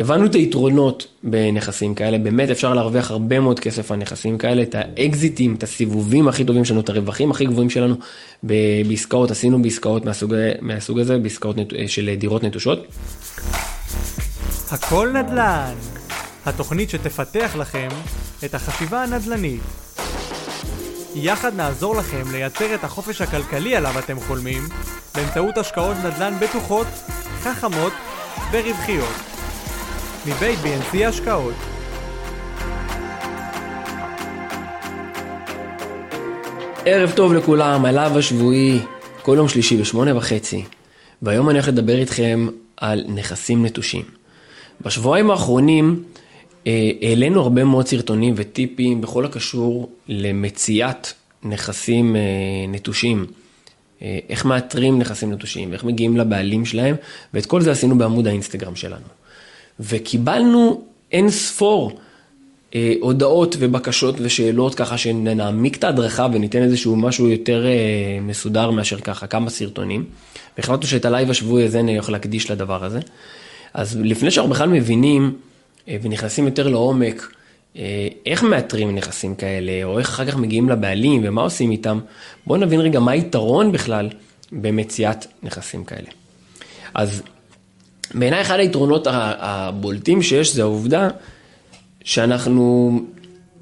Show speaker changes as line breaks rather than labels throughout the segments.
הבנו את היתרונות בנכסים כאלה, באמת אפשר להרוויח הרבה מאוד כסף על נכסים כאלה, את האקזיטים, את הסיבובים הכי טובים שלנו, את הרווחים הכי גבוהים שלנו בעסקאות, עשינו בעסקאות מהסוג, מהסוג הזה, בעסקאות נת, של דירות נטושות.
הכל נדל"ן, התוכנית שתפתח לכם את החשיבה הנדל"נית. יחד נעזור לכם לייצר את החופש הכלכלי עליו אתם חולמים, באמצעות השקעות נדל"ן בטוחות, חכמות ורווחיות. מבית BNC השקעות.
ערב טוב לכולם, הלאו השבועי, כל יום שלישי בשמונה וחצי, והיום אני הולך לדבר איתכם על נכסים נטושים. בשבועיים האחרונים אה, העלינו הרבה מאוד סרטונים וטיפים בכל הקשור למציאת נכסים אה, נטושים. אה, איך מאתרים נכסים נטושים, ואיך מגיעים לבעלים שלהם, ואת כל זה עשינו בעמוד האינסטגרם שלנו. וקיבלנו אין ספור אה, הודעות ובקשות ושאלות ככה שנעמיק את ההדרכה וניתן איזשהו משהו יותר אה, מסודר מאשר ככה, כמה סרטונים. והחלטנו שאת ה live השבועי הזה אני הולך להקדיש לדבר הזה. אז לפני שאנחנו בכלל מבינים אה, ונכנסים יותר לעומק, אה, איך מאתרים נכסים כאלה, או איך אחר כך מגיעים לבעלים ומה עושים איתם, בואו נבין רגע מה היתרון בכלל במציאת נכסים כאלה. אז בעיניי אחד היתרונות הבולטים שיש זה העובדה שאנחנו,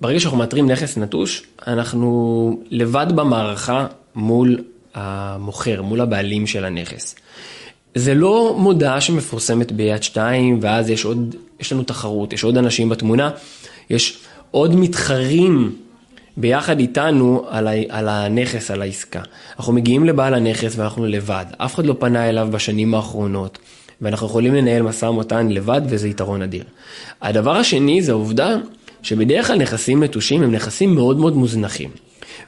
ברגע שאנחנו מאתרים נכס נטוש, אנחנו לבד במערכה מול המוכר, מול הבעלים של הנכס. זה לא מודעה שמפורסמת ביד שתיים, ואז יש עוד, יש לנו תחרות, יש עוד אנשים בתמונה, יש עוד מתחרים ביחד איתנו על, ה, על הנכס, על העסקה. אנחנו מגיעים לבעל הנכס ואנחנו לבד, אף אחד לא פנה אליו בשנים האחרונות. ואנחנו יכולים לנהל משא ומתן לבד וזה יתרון אדיר. הדבר השני זה העובדה שבדרך כלל נכסים נטושים הם נכסים מאוד מאוד מוזנחים.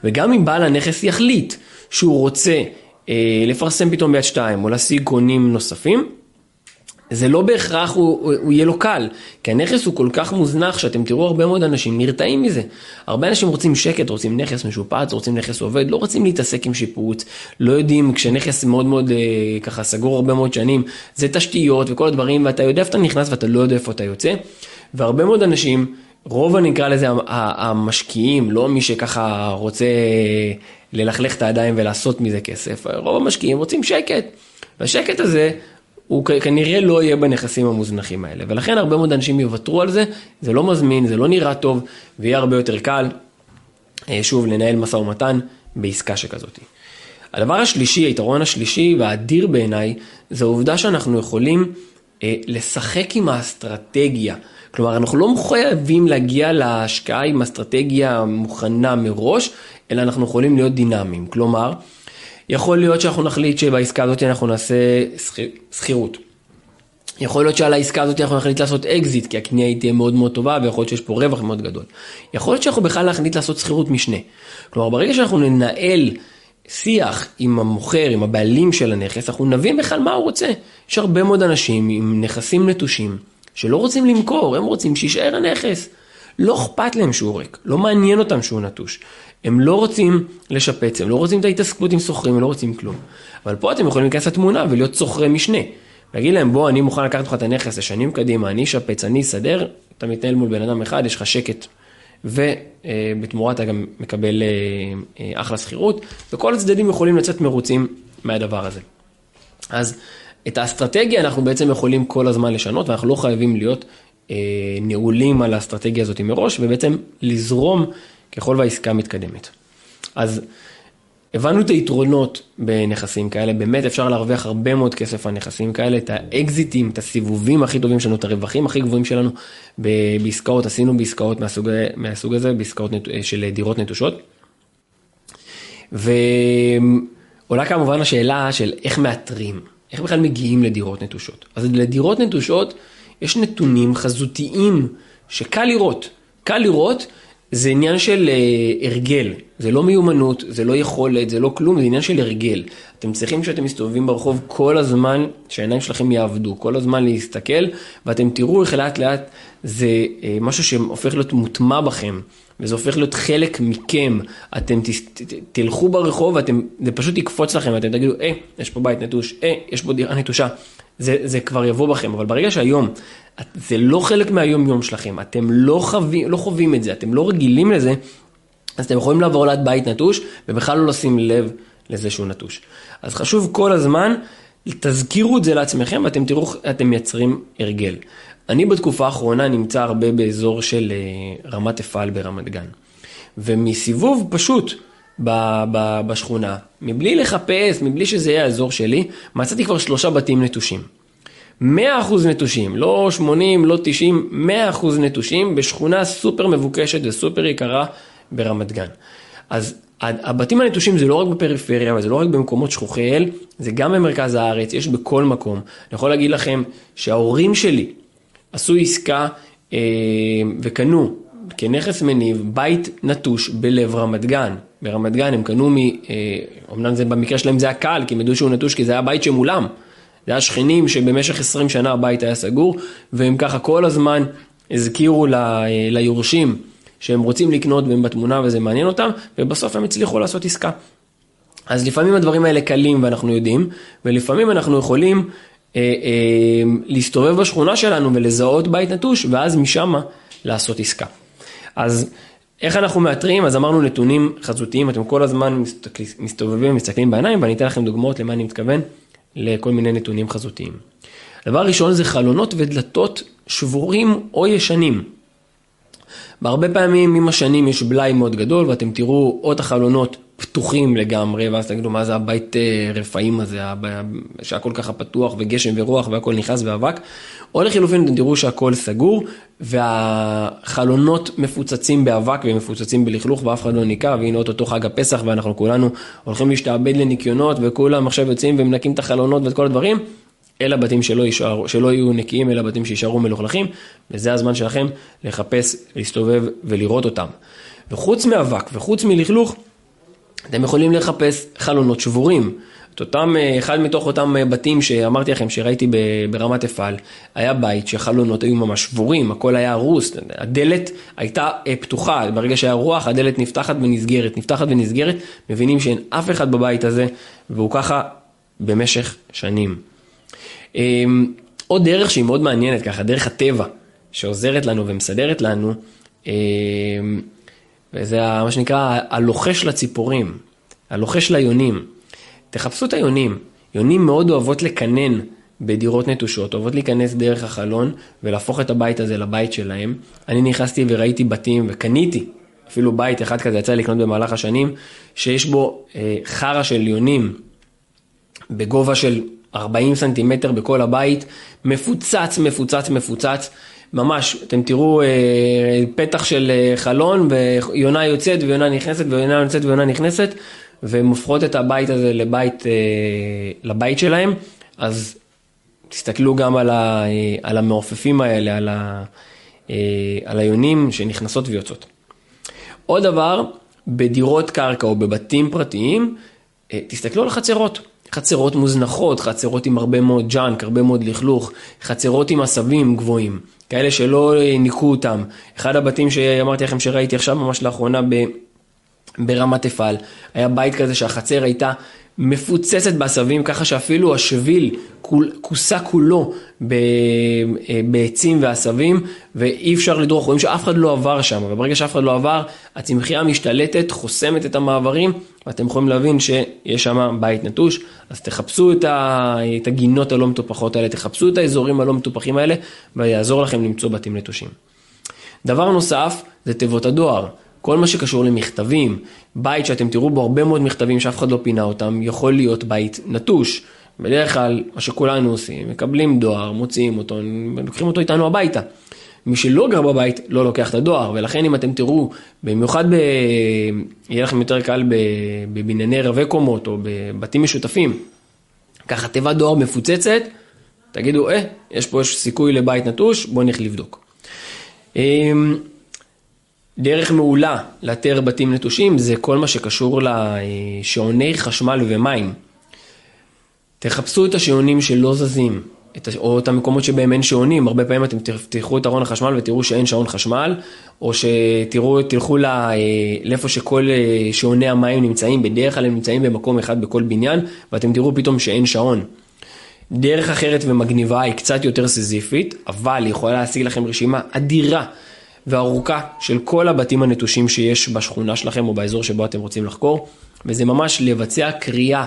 וגם אם בעל הנכס יחליט שהוא רוצה אה, לפרסם פתאום ביד שתיים או להשיג קונים נוספים, זה לא בהכרח הוא, הוא, הוא יהיה לו קל, כי הנכס הוא כל כך מוזנח שאתם תראו הרבה מאוד אנשים נרתעים מזה. הרבה אנשים רוצים שקט, רוצים נכס משופץ, רוצים נכס עובד, לא רוצים להתעסק עם שיפוץ, לא יודעים, כשנכס מאוד מאוד אה, ככה סגור הרבה מאוד שנים, זה תשתיות וכל הדברים, ואתה יודע איפה אתה נכנס ואתה לא יודע איפה אתה יוצא, והרבה מאוד אנשים, רוב הנקרא לזה המשקיעים, לא מי שככה רוצה ללכלך את הידיים ולעשות מזה כסף, רוב המשקיעים רוצים שקט. והשקט הזה הוא כנראה לא יהיה בנכסים המוזנחים האלה. ולכן הרבה מאוד אנשים יוותרו על זה, זה לא מזמין, זה לא נראה טוב, ויהיה הרבה יותר קל, אה, שוב, לנהל משא ומתן בעסקה שכזאת. הדבר השלישי, היתרון השלישי והאדיר בעיניי, זה העובדה שאנחנו יכולים אה, לשחק עם האסטרטגיה. כלומר, אנחנו לא חייבים להגיע להשקעה עם אסטרטגיה מוכנה מראש, אלא אנחנו יכולים להיות דינמיים. כלומר, יכול להיות שאנחנו נחליט שבעסקה הזאת אנחנו נעשה שכירות. יכול להיות שעל העסקה הזאת אנחנו נחליט לעשות אקזיט, כי הקנייה היא תהיה מאוד מאוד טובה ויכול להיות שיש פה רווח מאוד גדול. יכול להיות שאנחנו בכלל נחליט לעשות שכירות משנה. כלומר, ברגע שאנחנו ננהל שיח עם המוכר, עם הבעלים של הנכס, אנחנו נבין בכלל מה הוא רוצה. יש הרבה מאוד אנשים עם נכסים נטושים שלא רוצים למכור, הם רוצים שישאר הנכס. לא אכפת להם שהוא ריק, לא מעניין אותם שהוא נטוש. הם לא רוצים לשפץ, הם לא רוצים את ההתעסקות עם סוחרים, הם לא רוצים כלום. אבל פה אתם יכולים להיכנס לתמונה ולהיות סוחרי משנה. להגיד להם, בוא, אני מוכן לקחת לך את הנכס לשנים קדימה, אני אשפץ, אני אסדר, אתה מתנהל מול בן אדם אחד, יש לך שקט. ובתמורה אתה גם מקבל אה, אה, אחלה שכירות, וכל הצדדים יכולים לצאת מרוצים מהדבר הזה. אז את האסטרטגיה אנחנו בעצם יכולים כל הזמן לשנות, ואנחנו לא חייבים להיות אה, נעולים על האסטרטגיה הזאת מראש, ובעצם לזרום ככל והעסקה מתקדמת. אז הבנו את היתרונות בנכסים כאלה, באמת אפשר להרוויח הרבה מאוד כסף על נכסים כאלה, את האקזיטים, את הסיבובים הכי טובים שלנו, את הרווחים הכי גבוהים שלנו בעסקאות, עשינו בעסקאות מהסוג, מהסוג הזה, בעסקאות נת, של דירות נטושות. ועולה כמובן השאלה של איך מאתרים, איך בכלל מגיעים לדירות נטושות. אז לדירות נטושות יש נתונים חזותיים שקל לראות, קל לראות זה עניין של uh, הרגל, זה לא מיומנות, זה לא יכולת, זה לא כלום, זה עניין של הרגל. אתם צריכים כשאתם מסתובבים ברחוב כל הזמן, שהעיניים שלכם יעבדו, כל הזמן להסתכל, ואתם תראו איך לאט לאט זה uh, משהו שהופך להיות מוטמע בכם, וזה הופך להיות חלק מכם. אתם ת, ת, תלכו ברחוב, ואתם, זה פשוט יקפוץ לכם, ואתם תגידו, אה, יש פה בית נטוש, אה, יש פה דירה נטושה. זה, זה כבר יבוא בכם, אבל ברגע שהיום, זה לא חלק מהיום-יום שלכם, אתם לא, חווים, לא חווים את זה, אתם לא רגילים לזה, אז אתם יכולים לעבור ליד בית נטוש, ובכלל לא לשים לב לזה שהוא נטוש. אז חשוב כל הזמן, תזכירו את זה לעצמכם, ואתם תראו, אתם מייצרים הרגל. אני בתקופה האחרונה נמצא הרבה באזור של אה, רמת אפעל ברמת גן. ומסיבוב פשוט ב- ב- בשכונה, מבלי לחפש, מבלי שזה יהיה האזור שלי, מצאתי כבר שלושה בתים נטושים. 100% נטושים, לא 80, לא 90, 100% נטושים בשכונה סופר מבוקשת וסופר יקרה ברמת גן. אז הבתים הנטושים זה לא רק בפריפריה, וזה לא רק במקומות שכוחי אל, זה גם במרכז הארץ, יש בכל מקום. אני יכול להגיד לכם שההורים שלי עשו עסקה אה, וקנו כנכס מניב בית נטוש בלב רמת גן. ברמת גן הם קנו מ... אה, אמנם זה במקרה שלהם זה היה קל, כי הם ידעו שהוא נטוש, כי זה היה בית שמולם. זה היה שכנים שבמשך 20 שנה הבית היה סגור, והם ככה כל הזמן הזכירו ל, אה, ליורשים שהם רוצים לקנות והם בתמונה וזה מעניין אותם, ובסוף הם הצליחו לעשות עסקה. אז לפעמים הדברים האלה קלים ואנחנו יודעים, ולפעמים אנחנו יכולים אה, אה, להסתובב בשכונה שלנו ולזהות בית נטוש, ואז משם לעשות עסקה. אז איך אנחנו מאתרים? אז אמרנו נתונים חזותיים, אתם כל הזמן מסתובבים ומסתכלים בעיניים, ואני אתן לכם דוגמאות למה אני מתכוון, לכל מיני נתונים חזותיים. דבר ראשון זה חלונות ודלתות שבורים או ישנים. בהרבה פעמים עם השנים יש בלאי מאוד גדול ואתם תראו או את החלונות פתוחים לגמרי ואז תגידו מה זה הבית אה, רפאים הזה שהכל ככה פתוח וגשם ורוח והכל נכנס באבק או לחילופין אתם תראו שהכל סגור והחלונות מפוצצים באבק ומפוצצים בלכלוך ואף אחד לא ניקה והנה אותו חג הפסח ואנחנו כולנו הולכים להשתעבד לניקיונות וכולם עכשיו יוצאים ומנקים את החלונות ואת כל הדברים אלה בתים שלא, יישאר, שלא יהיו נקיים, אלה בתים שיישארו מלוכלכים, וזה הזמן שלכם לחפש, להסתובב ולראות אותם. וחוץ מאבק וחוץ מלכלוך, אתם יכולים לחפש חלונות שבורים. את אותם, אה, אחד מתוך אותם אה, בתים שאמרתי לכם שראיתי ברמת אפעל, היה בית שהחלונות היו ממש שבורים, הכל היה הרוס, הדלת הייתה אה, פתוחה, ברגע שהיה רוח הדלת נפתחת ונסגרת, נפתחת ונסגרת, מבינים שאין אף אחד בבית הזה, והוא ככה במשך שנים. אמ, עוד דרך שהיא מאוד מעניינת ככה, דרך הטבע, שעוזרת לנו ומסדרת לנו, אמ, וזה מה שנקרא הלוחש לציפורים, הלוחש ליונים. תחפשו את היונים, יונים מאוד אוהבות לקנן בדירות נטושות, אוהבות להיכנס דרך החלון ולהפוך את הבית הזה לבית שלהם. אני נכנסתי וראיתי בתים וקניתי, אפילו בית אחד כזה יצא לקנות במהלך השנים, שיש בו אה, חרא של יונים בגובה של 40 סנטימטר בכל הבית, מפוצץ, מפוצץ, מפוצץ. ממש, אתם תראו אה, פתח של אה, חלון ויונה יוצאת ויונה נכנסת ויונה יוצאת ויונה נכנסת והן הופכות את הבית הזה לבית, אה, לבית שלהם, אז תסתכלו גם על, ה, על המעופפים האלה, על, ה, על היונים שנכנסות ויוצאות. עוד דבר, בדירות קרקע או בבתים פרטיים, תסתכלו על חצרות. חצרות מוזנחות, חצרות עם הרבה מאוד ג'אנק, הרבה מאוד לכלוך, חצרות עם עשבים גבוהים, כאלה שלא ניקו אותם. אחד הבתים שאמרתי לכם שראיתי עכשיו ממש לאחרונה ב... ברמת אפעל, היה בית כזה שהחצר הייתה מפוצצת בעשבים, ככה שאפילו השביל כוסה כולו אה, בעצים ועשבים, ואי אפשר לדרוך, רואים שאף אחד לא עבר שם, וברגע שאף אחד לא עבר, הצמחייה משתלטת, חוסמת את המעברים, ואתם יכולים להבין שיש שם בית נטוש, אז תחפשו את הגינות הלא מטופחות האלה, תחפשו את האזורים הלא מטופחים האלה, ויעזור לכם למצוא בתים נטושים. דבר נוסף, זה תיבות הדואר. כל מה שקשור למכתבים, בית שאתם תראו בו הרבה מאוד מכתבים שאף אחד לא פינה אותם, יכול להיות בית נטוש. בדרך כלל, מה שכולנו עושים, מקבלים דואר, מוציאים אותו, לוקחים אותו איתנו הביתה. מי שלא גר בבית, לא לוקח את הדואר, ולכן אם אתם תראו, במיוחד ב... יהיה לכם יותר קל בבנייני רבי קומות או בבתים משותפים, ככה תיבת דואר מפוצצת, תגידו, אה, יש פה יש סיכוי לבית נטוש, בואו נלך לבדוק. דרך מעולה לאתר בתים נטושים זה כל מה שקשור לשעוני חשמל ומים. תחפשו את השעונים שלא זזים, את, או את המקומות שבהם אין שעונים, הרבה פעמים אתם תלכו את ארון החשמל ותראו שאין שעון חשמל, או שתראו, תלכו אה, לאיפה שכל אה, שעוני המים נמצאים, בדרך כלל הם נמצאים במקום אחד בכל בניין, ואתם תראו פתאום שאין שעון. דרך אחרת ומגניבה היא קצת יותר סיזיפית, אבל היא יכולה להשיג לכם רשימה אדירה וארוכה של כל הבתים הנטושים שיש בשכונה שלכם או באזור שבו אתם רוצים לחקור, וזה ממש לבצע קריאה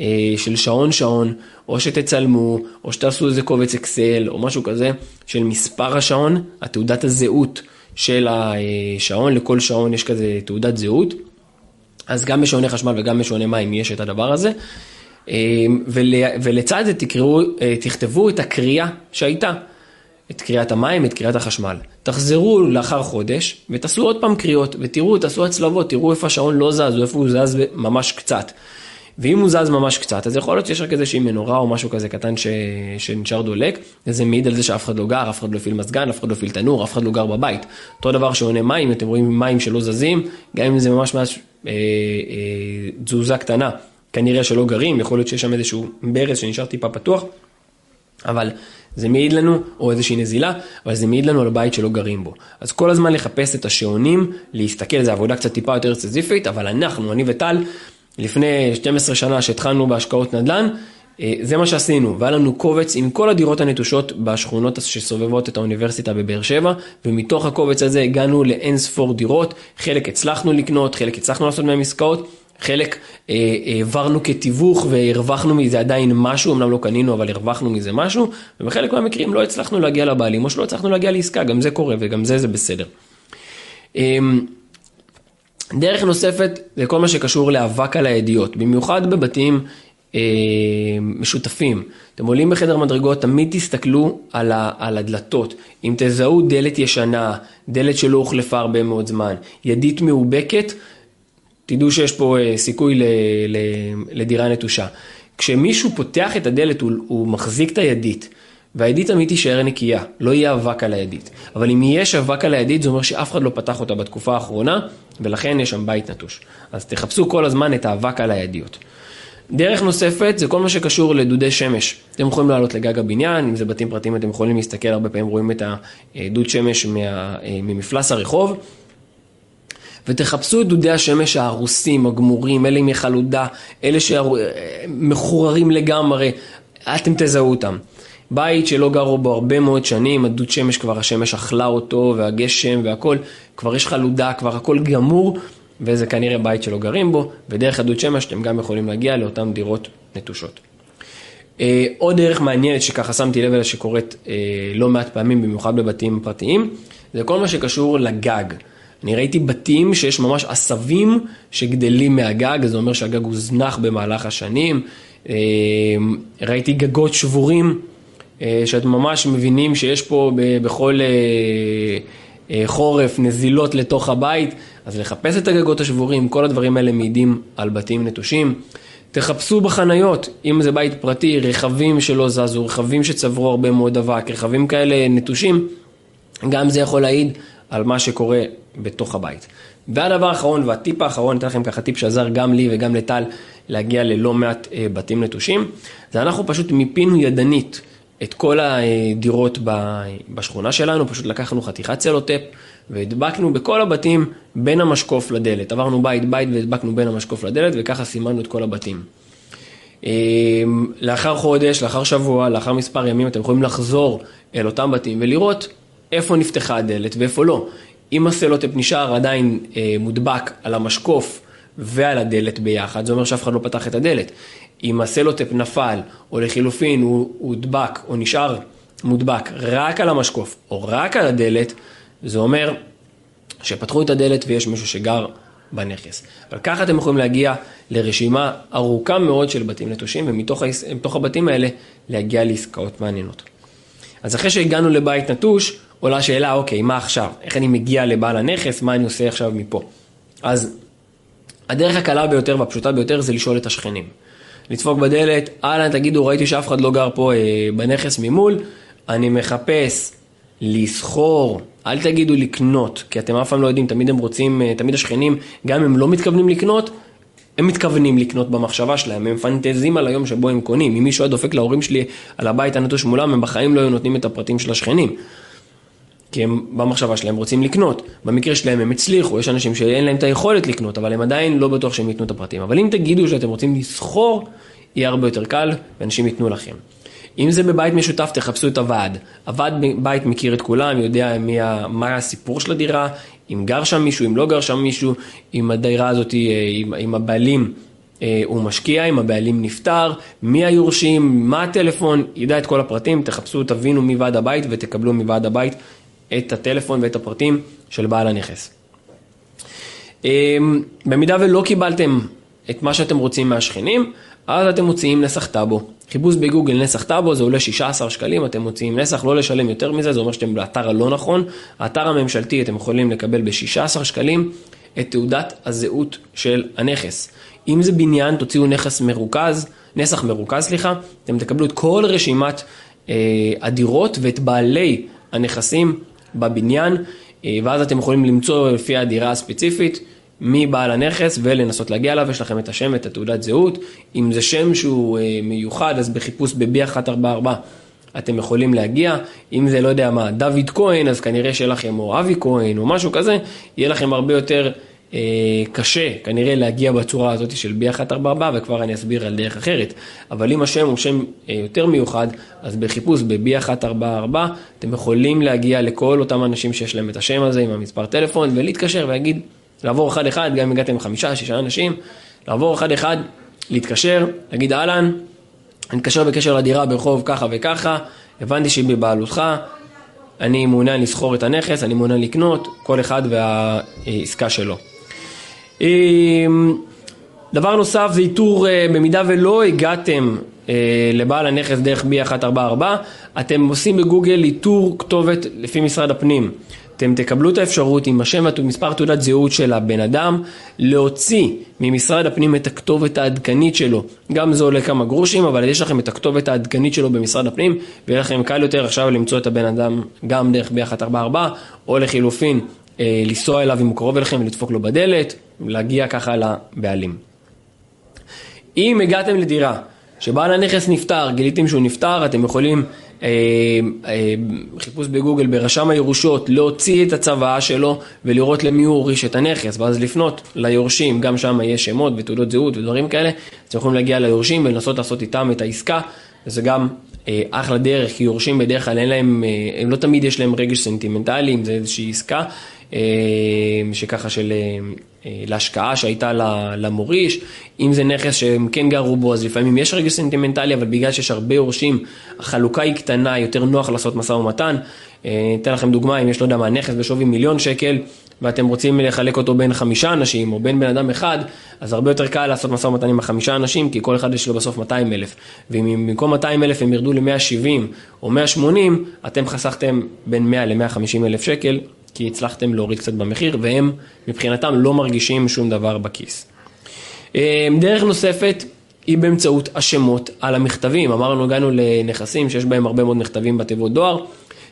אה, של שעון שעון, או שתצלמו, או שתעשו איזה קובץ אקסל, או משהו כזה, של מספר השעון, התעודת הזהות של השעון, לכל שעון יש כזה תעודת זהות. אז גם בשעוני חשמל וגם בשעוני מים יש את הדבר הזה. אה, ול, ולצד זה תקראו, אה, תכתבו את הקריאה שהייתה, את קריאת המים, את קריאת החשמל. תחזרו לאחר חודש ותעשו עוד פעם קריאות ותראו, תעשו הצלבות, תראו איפה השעון לא זז או איפה הוא זז ממש קצת. ואם הוא זז ממש קצת, אז יכול להיות שיש רק איזושהי מנורה או משהו כזה קטן ש... שנשאר דולק, וזה מעיד על זה שאף אחד לא גר, אף אחד לא הפעיל מזגן, אף אחד לא הפעיל תנור, אף אחד לא גר בבית. אותו דבר שעונה מים, אתם רואים מים שלא זזים, גם אם זה ממש ממש אה, אה, תזוזה קטנה, כנראה שלא גרים, יכול להיות שיש שם איזשהו ברז שנשאר טיפה פתוח, אבל זה מעיד לנו, או איזושהי נזילה, אבל זה מעיד לנו על הבית שלא גרים בו. אז כל הזמן לחפש את השעונים, להסתכל, זו עבודה קצת טיפה יותר סזיפית, אבל אנחנו, אני וטל, לפני 12 שנה שהתחלנו בהשקעות נדל"ן, אה, זה מה שעשינו, והיה לנו קובץ עם כל הדירות הנטושות בשכונות שסובבות את האוניברסיטה בבאר שבע, ומתוך הקובץ הזה הגענו לאין ספור דירות, חלק הצלחנו לקנות, חלק הצלחנו לעשות מהם עסקאות, חלק אה, העברנו כתיווך והרווחנו מזה עדיין משהו, אמנם לא קנינו אבל הרווחנו מזה משהו, ובחלק מהמקרים לא הצלחנו להגיע לבעלים או שלא הצלחנו להגיע לעסקה, גם זה קורה וגם זה זה בסדר. אמ, דרך נוספת זה כל מה שקשור לאבק על הידיעות, במיוחד בבתים אה, משותפים. אתם עולים בחדר מדרגות, תמיד תסתכלו על, ה, על הדלתות. אם תזהו דלת ישנה, דלת שלא הוחלפה הרבה מאוד זמן, ידית מאובקת, תדעו שיש פה אה, סיכוי ל, ל, לדירה נטושה. כשמישהו פותח את הדלת, הוא, הוא מחזיק את הידית. והידית תמיד תישאר נקייה, לא יהיה אבק על הידית. אבל אם יש אבק על הידית, זה אומר שאף אחד לא פתח אותה בתקופה האחרונה, ולכן יש שם בית נטוש. אז תחפשו כל הזמן את האבק על הידיות. דרך נוספת זה כל מה שקשור לדודי שמש. אתם יכולים לעלות לגג הבניין, אם זה בתים פרטיים אתם יכולים להסתכל, הרבה פעמים רואים את הדוד שמש מה, ממפלס הרחוב. ותחפשו את דודי השמש ההרוסים, הגמורים, אלה עם חלודה, אלה שמחוררים לגמרי, אתם תזהו אותם. בית שלא גרו בו הרבה מאוד שנים, הדוד שמש כבר השמש אכלה אותו, והגשם והכל, כבר יש חלודה, כבר הכל גמור, וזה כנראה בית שלא גרים בו, ודרך הדוד שמש אתם גם יכולים להגיע לאותן דירות נטושות. אה, עוד דרך מעניינת שככה שמתי לב אליה שקורית אה, לא מעט פעמים, במיוחד בבתים פרטיים, זה כל מה שקשור לגג. אני ראיתי בתים שיש ממש עשבים שגדלים מהגג, זה אומר שהגג הוזנח במהלך השנים. אה, ראיתי גגות שבורים אה, שאתם ממש מבינים שיש פה בכל אה, חורף נזילות לתוך הבית, אז לחפש את הגגות השבורים, כל הדברים האלה מעידים על בתים נטושים. תחפשו בחניות, אם זה בית פרטי, רכבים שלא זזו, רכבים שצברו הרבה מאוד אבק, רכבים כאלה נטושים, גם זה יכול להעיד על מה שקורה בתוך הבית. והדבר האחרון והטיפ האחרון, אתן לכם ככה טיפ שעזר גם לי וגם לטל להגיע ללא מעט בתים נטושים, זה אנחנו פשוט מיפינו ידנית את כל הדירות בשכונה שלנו, פשוט לקחנו חתיכת צלוטפ והדבקנו בכל הבתים בין המשקוף לדלת. עברנו בית בית והדבקנו בין המשקוף לדלת וככה סימנו את כל הבתים. אמ, לאחר חודש, לאחר שבוע, לאחר מספר ימים אתם יכולים לחזור אל אותם בתים ולראות איפה נפתחה הדלת ואיפה לא. אם הסלוטפ נשאר עדיין אה, מודבק על המשקוף ועל הדלת ביחד, זה אומר שאף אחד לא פתח את הדלת. אם הסלוטפ נפל, או לחילופין הוא הודבק או נשאר מודבק רק על המשקוף או רק על הדלת, זה אומר שפתחו את הדלת ויש מישהו שגר בנכס. אבל ככה אתם יכולים להגיע לרשימה ארוכה מאוד של בתים נטושים, ומתוך הבתים האלה להגיע לעסקאות מעניינות. אז אחרי שהגענו לבית נטוש, עולה השאלה, אוקיי, מה עכשיו? איך אני מגיע לבעל הנכס? מה אני עושה עכשיו מפה? אז הדרך הקלה ביותר והפשוטה ביותר זה לשאול את השכנים. לדפוק בדלת, אהלן, תגידו, ראיתי שאף אחד לא גר פה אה, בנכס ממול, אני מחפש לסחור, אל תגידו לקנות, כי אתם אף פעם לא יודעים, תמיד הם רוצים, אה, תמיד השכנים, גם אם הם לא מתכוונים לקנות, הם מתכוונים לקנות במחשבה שלהם, הם מפנטזים על היום שבו הם קונים. אם מישהו היה דופק להורים שלי על הבית הנטוש מולם, הם בחיים לא היו נותנים את הפרטים של השכנים. כי הם במחשבה שלהם רוצים לקנות. במקרה שלהם הם הצליחו, יש אנשים שאין להם את היכולת לקנות, אבל הם עדיין לא בטוח שהם ייתנו את הפרטים. אבל אם תגידו שאתם רוצים לסחור, יהיה הרבה יותר קל, ואנשים ייתנו לכם. אם זה בבית משותף, תחפשו את הוועד. הוועד בית מכיר את כולם, יודע מי, מה הסיפור של הדירה, אם גר שם מישהו, אם לא גר שם מישהו, אם הדירה הזאת, אם, אם הבעלים אה, הוא משקיע, אם הבעלים נפטר, מי היורשים, מה הטלפון, ידע את כל הפרטים, תחפשו, תבינו מי ועד הבית ותקבלו מוועד הבית את הטלפון ואת הפרטים של בעל הנכס. אה, במידה ולא קיבלתם את מה שאתם רוצים מהשכנים, אז אתם מוציאים נסח טאבו. חיפוש בגוגל נסח טאבו זה עולה 16 שקלים, אתם מוציאים נסח, לא לשלם יותר מזה, זה אומר שאתם באתר הלא נכון. האתר הממשלתי אתם יכולים לקבל ב-16 שקלים את תעודת הזהות של הנכס. אם זה בניין, תוציאו נכס מרוכז, נסח מרוכז, סליחה, אתם תקבלו את כל רשימת אה, הדירות ואת בעלי הנכסים בבניין, אה, ואז אתם יכולים למצוא לפי הדירה הספציפית. מי בעל הנכס ולנסות להגיע אליו, יש לכם את השם ואת התעודת זהות. אם זה שם שהוא אה, מיוחד, אז בחיפוש ב-B144 אתם יכולים להגיע. אם זה, לא יודע מה, דוד כהן, אז כנראה שיהיה לכם, או אבי כהן, או משהו כזה, יהיה לכם הרבה יותר קשה, כנראה, להגיע בצורה הזאת של B144, וכבר אני אסביר על דרך אחרת. אבל אם השם הוא שם אה, יותר מיוחד, אז בחיפוש ב-B144, אתם יכולים להגיע לכל אותם אנשים שיש להם את השם הזה עם המספר טלפון, ולהתקשר ולהגיד, לעבור אחד-אחד, גם אם הגעתם חמישה, שישה אנשים, לעבור אחד-אחד, להתקשר, להגיד אהלן, אני מתקשר בקשר לדירה ברחוב ככה וככה, הבנתי שהיא בבעלותך, אני מעוניין לסחור את הנכס, אני מעוניין לקנות, כל אחד והעסקה שלו. אמ, דבר נוסף זה איתור, אה, במידה ולא הגעתם אה, לבעל הנכס דרך B144, אתם עושים בגוגל איתור כתובת לפי משרד הפנים. אתם תקבלו את האפשרות עם השם ומספר תעודת זהות של הבן אדם להוציא ממשרד הפנים את הכתובת העדכנית שלו. גם זה עולה כמה גרושים, אבל יש לכם את הכתובת העדכנית שלו במשרד הפנים, ויהיה לכם קל יותר עכשיו למצוא את הבן אדם גם דרך ב-144, או לחילופין אה, לנסוע אליו אם הוא קרוב אליכם ולדפוק לו בדלת, להגיע ככה לבעלים. אם הגעתם לדירה שבעל הנכס נפטר, גיליתם שהוא נפטר, אתם יכולים אה, אה, חיפוש בגוגל ברשם הירושות, להוציא את הצוואה שלו ולראות למי הוא הוריש את הנכס, ואז לפנות ליורשים, גם שם יש שמות ותעודות זהות ודברים כאלה, אתם יכולים להגיע ליורשים ולנסות לעשות איתם את העסקה, וזה גם אה, אחלה דרך, כי יורשים בדרך כלל אין להם, הם לא תמיד יש להם רגש סנטימנטלי, אם זה איזושהי עסקה, שככה של להשקעה שהייתה למוריש, אם זה נכס שהם כן גרו בו, אז לפעמים יש רגש סנטימנטלי, אבל בגלל שיש הרבה יורשים, החלוקה היא קטנה, יותר נוח לעשות משא ומתן. אתן לכם דוגמה, אם יש, לא יודע מה, נכס בשווי מיליון שקל, ואתם רוצים לחלק אותו בין חמישה אנשים, או בין בן אדם אחד, אז הרבה יותר קל לעשות משא ומתן עם החמישה אנשים, כי כל אחד יש לו בסוף 200 אלף. ואם במקום 200 אלף הם ירדו ל-170 או 180, אתם חסכתם בין 100 ל-150 אלף שקל, כי הצלחתם להוריד קצת במחיר, והם מבחינתם לא מרגישים שום דבר בכיס. אה, דרך נוספת היא באמצעות השמות על המכתבים. אמרנו, הגענו לנכסים שיש בהם הרבה מאוד מכתבים בתיבות דואר.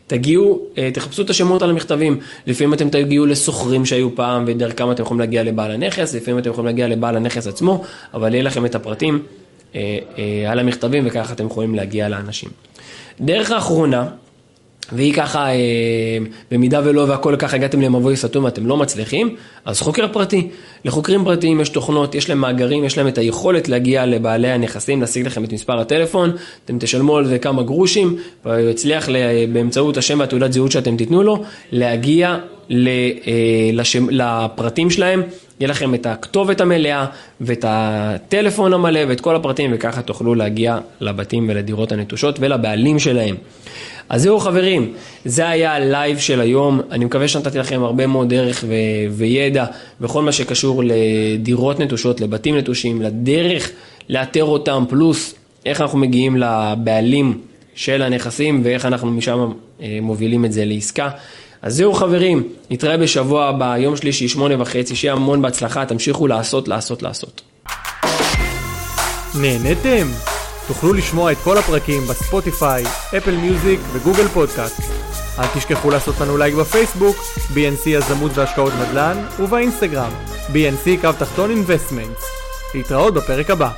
תגיעו, אה, תחפשו את השמות על המכתבים. לפעמים אתם תגיעו לסוחרים שהיו פעם ודרכם אתם יכולים להגיע לבעל הנכס, לפעמים אתם יכולים להגיע לבעל הנכס עצמו, אבל יהיה לכם את הפרטים אה, על המכתבים וככה אתם יכולים להגיע לאנשים. דרך האחרונה, והיא ככה, אה, במידה ולא והכל ככה הגעתם למבוי סתום ואתם לא מצליחים, אז חוקר פרטי. לחוקרים פרטיים יש תוכנות, יש להם מאגרים, יש להם את היכולת להגיע לבעלי הנכסים, להשיג לכם את מספר הטלפון, אתם תשלמו על זה כמה גרושים, והוא יצליח באמצעות השם והתעודת זהות שאתם תיתנו לו, להגיע אה, לשם, לפרטים שלהם, יהיה לכם את הכתובת המלאה ואת הטלפון המלא ואת כל הפרטים, וככה תוכלו להגיע לבתים ולדירות הנטושות ולבעלים שלהם. אז זהו חברים, זה היה ה live של היום, אני מקווה שנתתי לכם הרבה מאוד ערך ו- וידע בכל מה שקשור לדירות נטושות, לבתים נטושים, לדרך לאתר אותם, פלוס איך אנחנו מגיעים לבעלים של הנכסים ואיך אנחנו משם אה, מובילים את זה לעסקה. אז זהו חברים, נתראה בשבוע הבא, יום שלישי, שמונה וחצי, שיהיה המון בהצלחה, תמשיכו לעשות, לעשות, לעשות.
נהנתם? תוכלו לשמוע את כל הפרקים ב Spotify, Apple Music ו Google Podcast. אל תשכחו לעשות לנו לייק בפייסבוק, BNC יזמות והשקעות נדל"ן, ובאינסטגרם, BNC קו תחתון Investments. להתראות בפרק הבא.